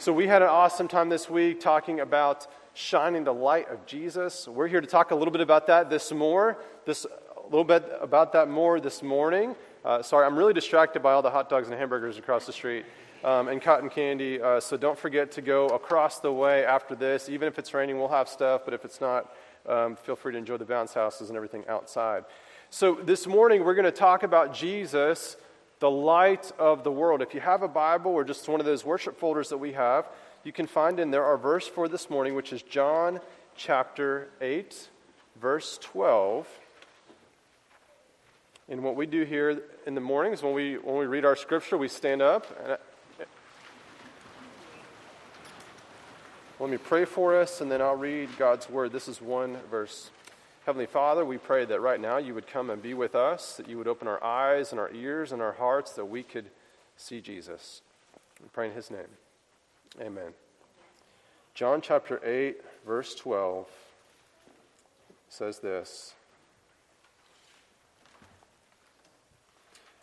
So, we had an awesome time this week talking about shining the light of Jesus. We're here to talk a little bit about that this more, this a little bit about that more this morning. Uh, sorry, I'm really distracted by all the hot dogs and hamburgers across the street um, and cotton candy. Uh, so don't forget to go across the way after this. Even if it's raining, we'll have stuff, but if it's not, um, feel free to enjoy the bounce houses and everything outside. So this morning, we're going to talk about Jesus, the light of the world. If you have a Bible or just one of those worship folders that we have, you can find in there our verse for this morning, which is John chapter 8, verse 12. And what we do here in the mornings when we, when we read our scripture, we stand up. and Let me pray for us, and then I'll read God's word. This is one verse. Heavenly Father, we pray that right now you would come and be with us, that you would open our eyes and our ears and our hearts, that we could see Jesus. We pray in his name. Amen. John chapter 8, verse 12 says this.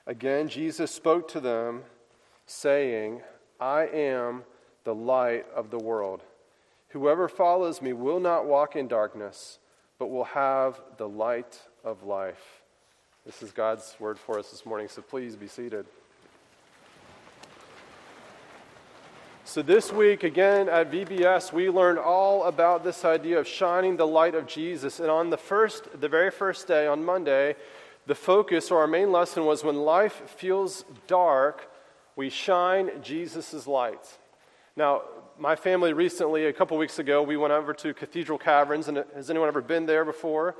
Again, Jesus spoke to them, saying, I am the light of the world. Whoever follows me will not walk in darkness, but will have the light of life. This is God's word for us this morning, so please be seated. So, this week, again at VBS, we learned all about this idea of shining the light of Jesus. And on the first, the very first day, on Monday, the focus or our main lesson was when life feels dark, we shine Jesus' light. Now, my family recently, a couple weeks ago, we went over to Cathedral Caverns. And has anyone ever been there before?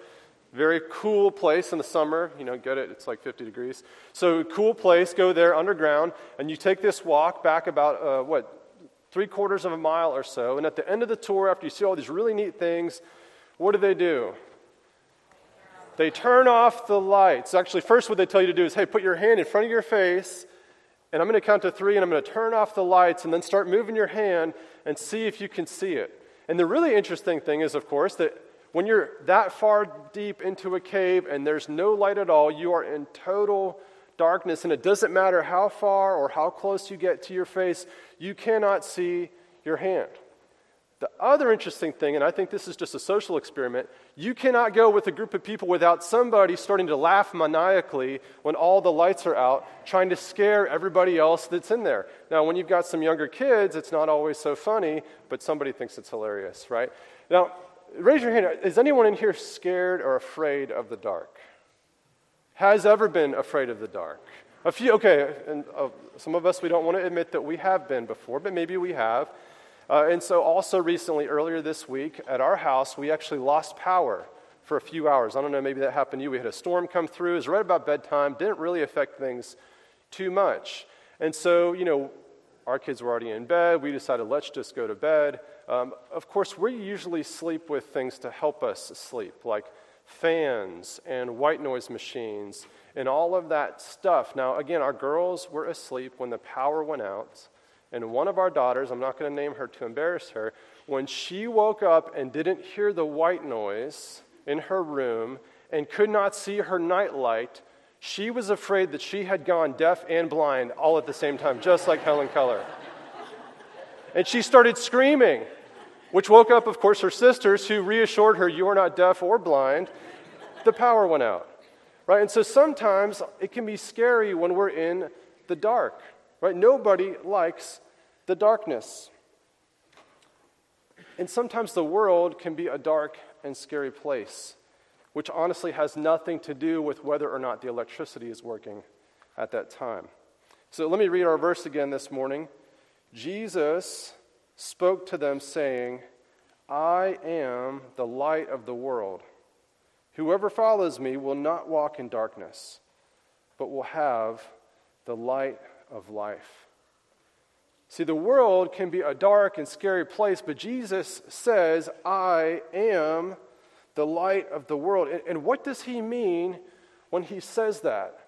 Very cool place in the summer. You know, get it? It's like 50 degrees. So, cool place. Go there underground. And you take this walk back about, uh, what, three quarters of a mile or so. And at the end of the tour, after you see all these really neat things, what do they do? They turn off the lights. Actually, first, what they tell you to do is hey, put your hand in front of your face, and I'm going to count to three, and I'm going to turn off the lights, and then start moving your hand and see if you can see it. And the really interesting thing is, of course, that when you're that far deep into a cave and there's no light at all, you are in total darkness, and it doesn't matter how far or how close you get to your face, you cannot see your hand. The other interesting thing, and I think this is just a social experiment, you cannot go with a group of people without somebody starting to laugh maniacally when all the lights are out, trying to scare everybody else that's in there. Now, when you've got some younger kids, it's not always so funny, but somebody thinks it's hilarious, right? Now, raise your hand. Is anyone in here scared or afraid of the dark? Has ever been afraid of the dark? A few, okay, and uh, some of us, we don't want to admit that we have been before, but maybe we have. Uh, and so, also recently, earlier this week, at our house, we actually lost power for a few hours. I don't know, maybe that happened to you. We had a storm come through. It was right about bedtime, didn't really affect things too much. And so, you know, our kids were already in bed. We decided, let's just go to bed. Um, of course, we usually sleep with things to help us sleep, like fans and white noise machines and all of that stuff. Now, again, our girls were asleep when the power went out. And one of our daughters, I'm not going to name her to embarrass her, when she woke up and didn't hear the white noise in her room and could not see her nightlight, she was afraid that she had gone deaf and blind all at the same time, just like Helen Keller. and she started screaming, which woke up, of course, her sisters, who reassured her, You are not deaf or blind. The power went out. Right? And so sometimes it can be scary when we're in the dark. Right? Nobody likes the darkness. And sometimes the world can be a dark and scary place, which honestly has nothing to do with whether or not the electricity is working at that time. So let me read our verse again this morning. Jesus spoke to them, saying, I am the light of the world. Whoever follows me will not walk in darkness, but will have the light of life. See, the world can be a dark and scary place, but Jesus says, I am the light of the world. And, what does he mean when he says that?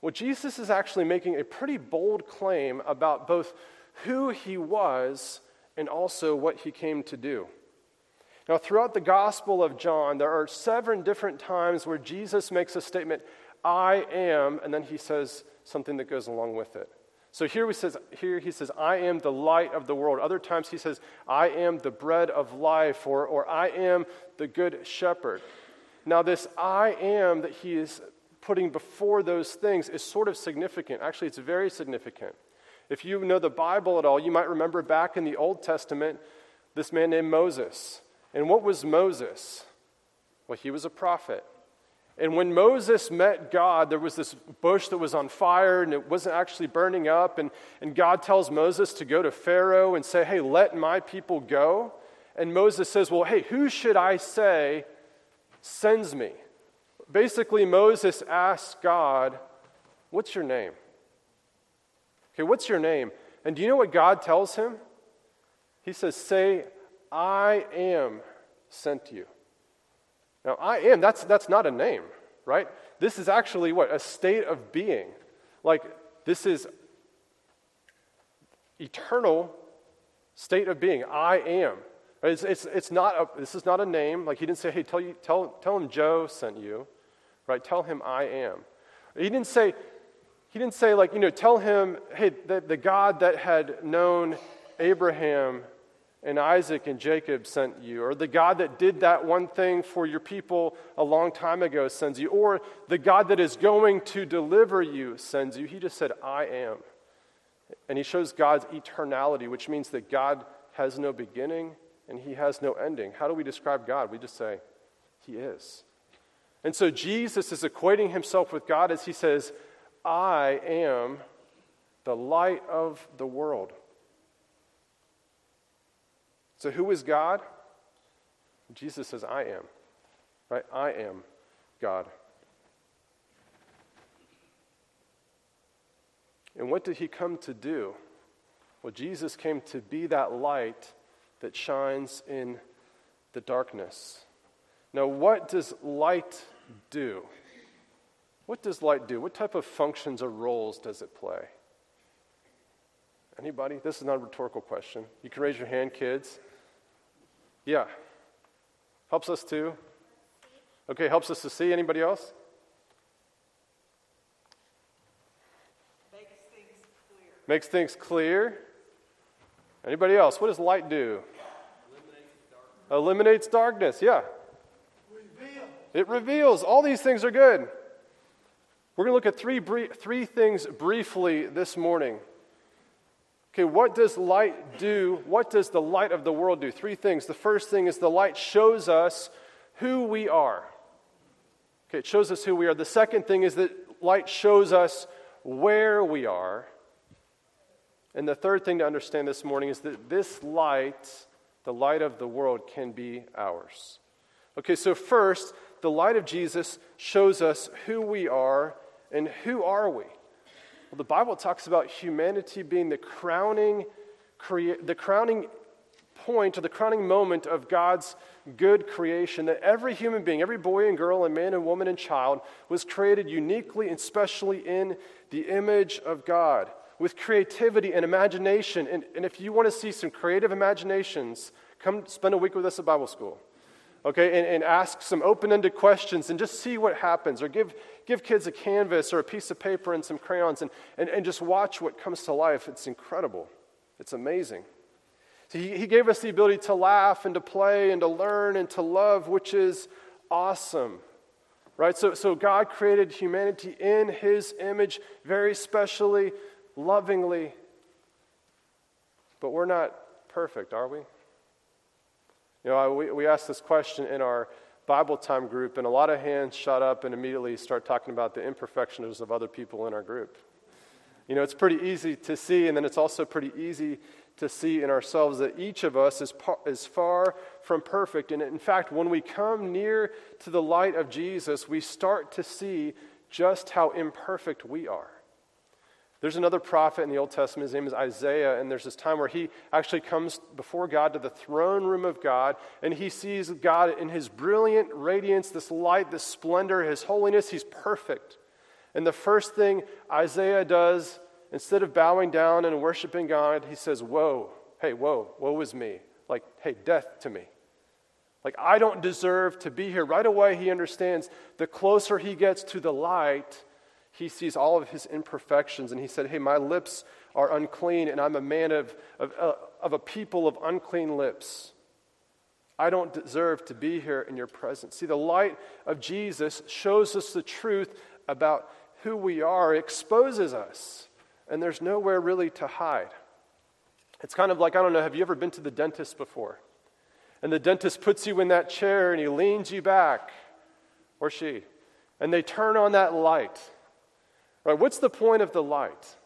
Well, Jesus is actually making a pretty bold claim about both who he was and also what he came to do. Now, throughout the Gospel of John, there are seven different times where Jesus makes a statement, I am, and then he says something that goes along with it. So here he says, here he says, I am the light of the world. Other times he says, I am the bread of life, or, or I am the good shepherd. Now, this I am that he is putting before those things is sort of significant. Actually, it's very significant. If you know the Bible at all, you might remember back in the Old Testament this man named Moses. And what was Moses? Well, he was a prophet. And when Moses met God, there was this bush that was on fire and it wasn't actually burning up. And, and God tells Moses to go to Pharaoh and say, Hey, let my people go. And Moses says, Well, hey, who should I say sends me? Basically, Moses asks God, What's your name? Okay, what's your name? And do you know what God tells him? He says, Say, I am sent you. Now, I am, that's, that's not a name, right? This is actually what? A state of being. Like, this is eternal state of being. I am. It's, it's, it's not a, this is not a name. Like, he didn't say, hey, tell, you, tell, tell him Joe sent you, right? Tell him I am. He didn't say, he didn't say, like, you know, tell him, hey, the, the God that had known Abraham and Isaac and Jacob sent you, or the God that did that one thing for your people a long time ago sends you, or the God that is going to deliver you sends you. He just said, I am. And he shows God's eternality, which means that God has no beginning and he has no ending. How do we describe God? We just say, He is. And so Jesus is equating himself with God as he says, I am the light of the world. So, who is God? Jesus says, I am. Right? I am God. And what did he come to do? Well, Jesus came to be that light that shines in the darkness. Now, what does light do? What does light do? What type of functions or roles does it play? Anybody? This is not a rhetorical question. You can raise your hand, kids. Yeah. Helps us to? Okay, helps us to see. Anybody else? Makes things clear. Makes things clear. Anybody else? What does light do? Eliminates darkness. Eliminates darkness, yeah. Reveal. It reveals. All these things are good. We're going to look at three, brief, three things briefly this morning. Okay, what does light do? What does the light of the world do? Three things. The first thing is the light shows us who we are. Okay, it shows us who we are. The second thing is that light shows us where we are. And the third thing to understand this morning is that this light, the light of the world, can be ours. Okay, so first, the light of Jesus shows us who we are and who are we? Well, the Bible talks about humanity being the crowning, crea- the crowning point or the crowning moment of God's good creation that every human being, every boy and girl and man and woman and child was created uniquely and specially in the image of God with creativity and imagination. And, and if you want to see some creative imaginations, come spend a week with us at Bible school okay, and, and ask some open ended questions and just see what happens. Or give, give kids a canvas or a piece of paper and some crayons and, and, and just watch what comes to life. It's incredible, it's amazing. So he, he gave us the ability to laugh and to play and to learn and to love, which is awesome. Right? So, so God created humanity in his image very specially, lovingly. But we're not perfect, are we? You know, we, we asked this question in our Bible time group, and a lot of hands shut up and immediately start talking about the imperfections of other people in our group. You know, it's pretty easy to see, and then it's also pretty easy to see in ourselves that each of us is, par- is far from perfect. And in fact, when we come near to the light of Jesus, we start to see just how imperfect we are. There's another prophet in the Old Testament, his name is Isaiah, and there's this time where he actually comes before God to the throne room of God, and he sees God in his brilliant radiance, this light, this splendor, his holiness. He's perfect. And the first thing Isaiah does, instead of bowing down and worshiping God, he says, Whoa, hey, whoa, woe is me. Like, hey, death to me. Like, I don't deserve to be here. Right away, he understands the closer he gets to the light, he sees all of his imperfections and he said, Hey, my lips are unclean, and I'm a man of, of, uh, of a people of unclean lips. I don't deserve to be here in your presence. See, the light of Jesus shows us the truth about who we are, exposes us, and there's nowhere really to hide. It's kind of like I don't know, have you ever been to the dentist before? And the dentist puts you in that chair and he leans you back, or she, and they turn on that light. Right? What's the point of the light?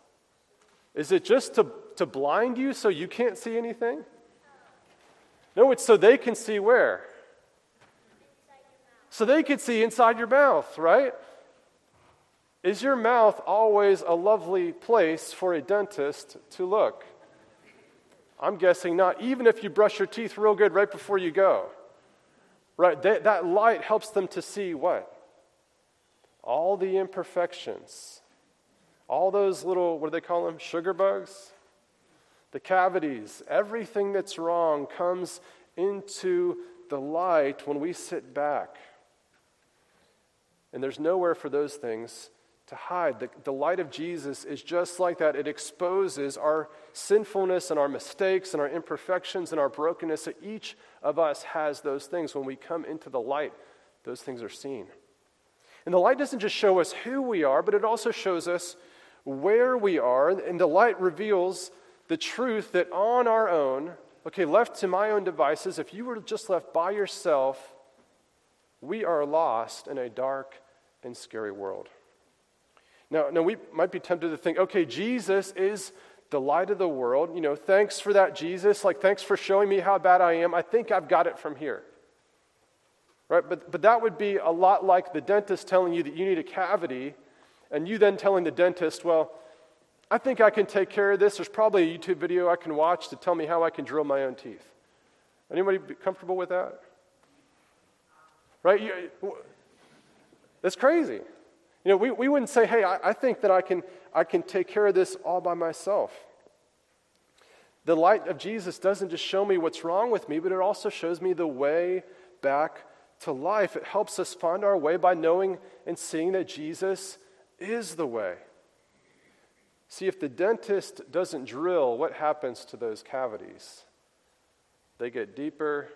Is it just to, to blind you so you can't see anything? No, it's so they can see where? So they can see inside your mouth, right? Is your mouth always a lovely place for a dentist to look? I'm guessing not, even if you brush your teeth real good right before you go. Right? That, that light helps them to see what? All the imperfections. All those little, what do they call them? Sugar bugs? The cavities. Everything that's wrong comes into the light when we sit back. And there's nowhere for those things to hide. The, the light of Jesus is just like that. It exposes our sinfulness and our mistakes and our imperfections and our brokenness. So each of us has those things. When we come into the light, those things are seen. And the light doesn't just show us who we are, but it also shows us where we are. And the light reveals the truth that on our own, okay, left to my own devices, if you were just left by yourself, we are lost in a dark and scary world. Now, now, we might be tempted to think, okay, Jesus is the light of the world. You know, thanks for that, Jesus. Like, thanks for showing me how bad I am. I think I've got it from here. Right? But, but that would be a lot like the dentist telling you that you need a cavity, and you then telling the dentist, well, I think I can take care of this. There's probably a YouTube video I can watch to tell me how I can drill my own teeth. Anybody comfortable with that? Right? You, that's crazy. You know, we, we wouldn't say, hey, I, I think that I can, I can take care of this all by myself. The light of Jesus doesn't just show me what's wrong with me, but it also shows me the way back to life. It helps us find our way by knowing and seeing that Jesus is the way. See, if the dentist doesn't drill, what happens to those cavities? They get deeper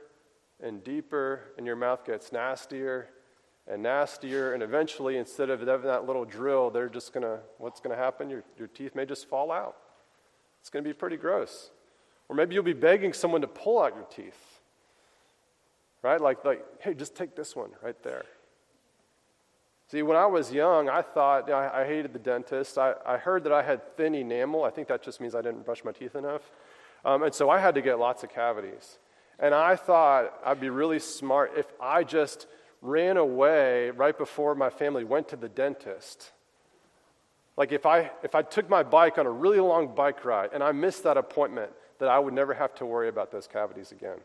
and deeper, and your mouth gets nastier and nastier, and eventually, instead of having that little drill, they're just gonna, what's gonna happen? Your, your teeth may just fall out. It's gonna be pretty gross. Or maybe you'll be begging someone to pull out your teeth. Right? Like, like hey, just take this one right there. See, when I was young, I thought, I, I hated the dentist. I, I heard that I had thin enamel. I think that just means I didn't brush my teeth enough. Um, and so I had to get lots of cavities. And I thought I'd be really smart if I just ran away right before my family went to the dentist. Like if I, if I took my bike on a really long bike ride and I missed that appointment, that I would never have to worry about those cavities again.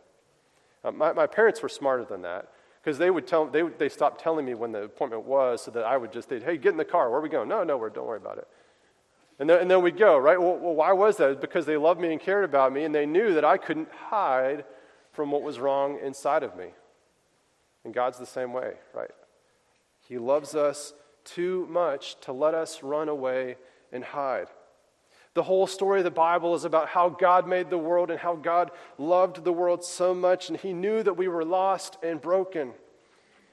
Uh, my, my parents were smarter than that because they would tell, they, they stopped telling me when the appointment was so that I would just, they'd, hey, get in the car. Where are we going? No, no, we're, don't worry about it. And then, and then we'd go, right? Well, well, why was that? Because they loved me and cared about me and they knew that I couldn't hide from what was wrong inside of me. And God's the same way, right? He loves us too much to let us run away and hide. The whole story of the Bible is about how God made the world and how God loved the world so much, and He knew that we were lost and broken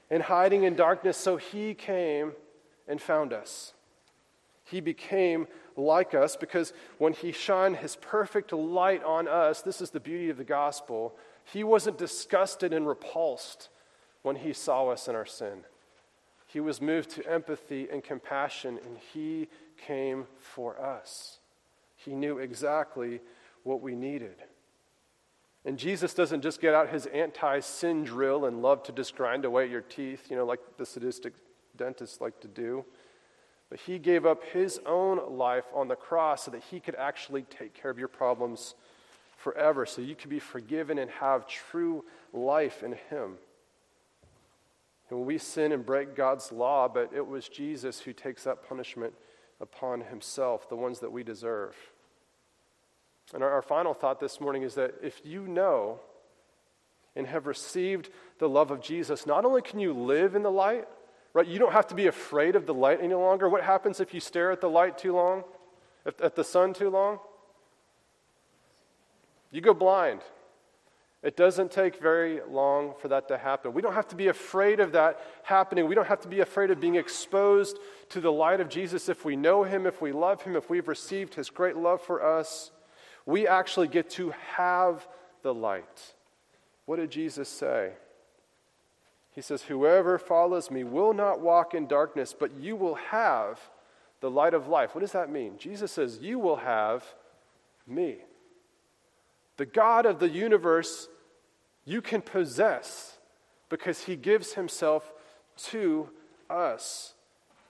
and hiding in darkness, so He came and found us. He became like us because when He shined His perfect light on us, this is the beauty of the gospel, He wasn't disgusted and repulsed when he saw us in our sin. He was moved to empathy and compassion, and he came for us. He knew exactly what we needed. And Jesus doesn't just get out his anti sin drill and love to just grind away your teeth, you know, like the sadistic dentists like to do. But he gave up his own life on the cross so that he could actually take care of your problems forever, so you could be forgiven and have true life in him. And we sin and break God's law, but it was Jesus who takes that punishment upon himself, the ones that we deserve. And our, our final thought this morning is that if you know and have received the love of Jesus, not only can you live in the light, right? You don't have to be afraid of the light any longer. What happens if you stare at the light too long? At, at the sun too long? You go blind. It doesn't take very long for that to happen. We don't have to be afraid of that happening. We don't have to be afraid of being exposed to the light of Jesus if we know Him, if we love Him, if we've received His great love for us. We actually get to have the light. What did Jesus say? He says, Whoever follows me will not walk in darkness, but you will have the light of life. What does that mean? Jesus says, You will have me. The God of the universe you can possess because he gives himself to us.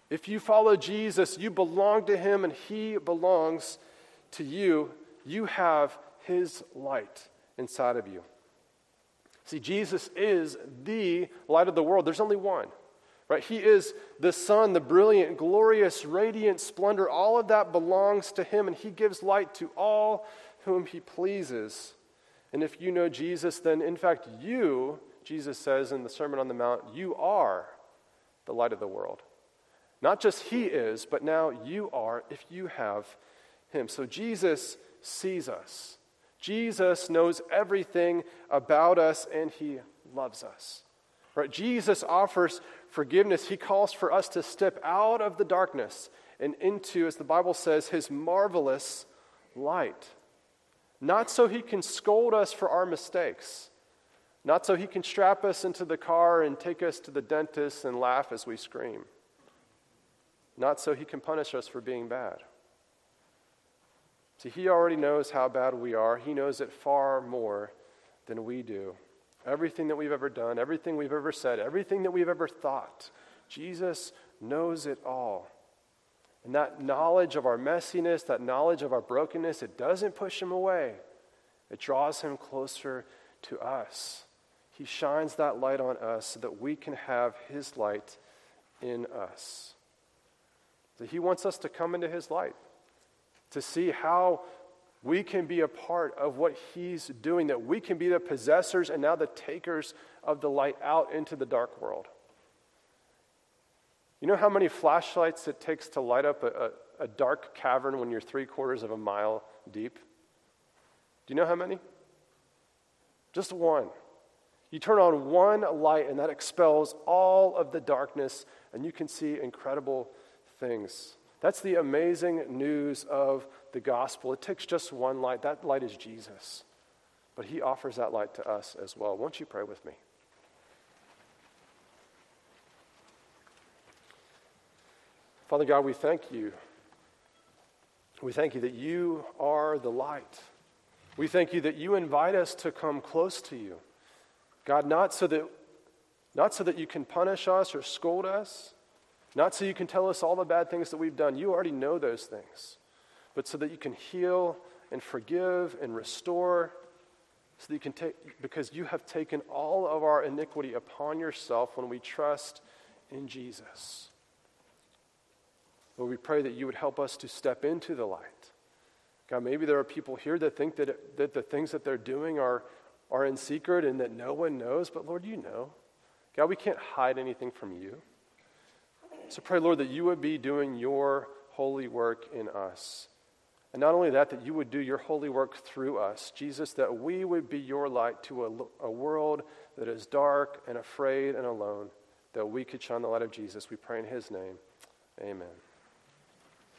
If you follow Jesus, you belong to him and he belongs to you. You have his light inside of you. See, Jesus is the light of the world. There's only one, right? He is the sun, the brilliant, glorious, radiant splendor. All of that belongs to him, and he gives light to all whom he pleases. And if you know Jesus, then in fact, you, Jesus says in the Sermon on the Mount, you are the light of the world. Not just He is, but now you are if you have Him. So Jesus sees us. Jesus knows everything about us and He loves us. Right? Jesus offers forgiveness. He calls for us to step out of the darkness and into, as the Bible says, His marvelous light. Not so he can scold us for our mistakes, not so he can strap us into the car and take us to the dentist and laugh as we scream, not so he can punish us for being bad. See, he already knows how bad we are, he knows it far more than we do. Everything that we've ever done, everything we've ever said, everything that we've ever thought, Jesus knows it all. And that knowledge of our messiness, that knowledge of our brokenness, it doesn't push him away. It draws him closer to us. He shines that light on us so that we can have his light in us. So he wants us to come into his light, to see how we can be a part of what he's doing, that we can be the possessors and now the takers of the light out into the dark world. You know how many flashlights it takes to light up a, a, a dark cavern when you're three quarters of a mile deep? Do you know how many? Just one. You turn on one light, and that expels all of the darkness, and you can see incredible things. That's the amazing news of the gospel. It takes just one light. That light is Jesus. But he offers that light to us as well. Won't you pray with me? Father God, we thank you. We thank you that you are the light. We thank you that you invite us to come close to you. God, not so that not so that you can punish us or scold us, not so you can tell us all the bad things that we've done. You already know those things. But so that you can heal and forgive and restore so that you can take because you have taken all of our iniquity upon yourself when we trust in Jesus. Lord, we pray that you would help us to step into the light. God, maybe there are people here that think that, it, that the things that they're doing are, are in secret and that no one knows, but Lord, you know. God, we can't hide anything from you. So pray, Lord, that you would be doing your holy work in us. And not only that, that you would do your holy work through us. Jesus, that we would be your light to a, a world that is dark and afraid and alone, that we could shine the light of Jesus. We pray in his name. Amen.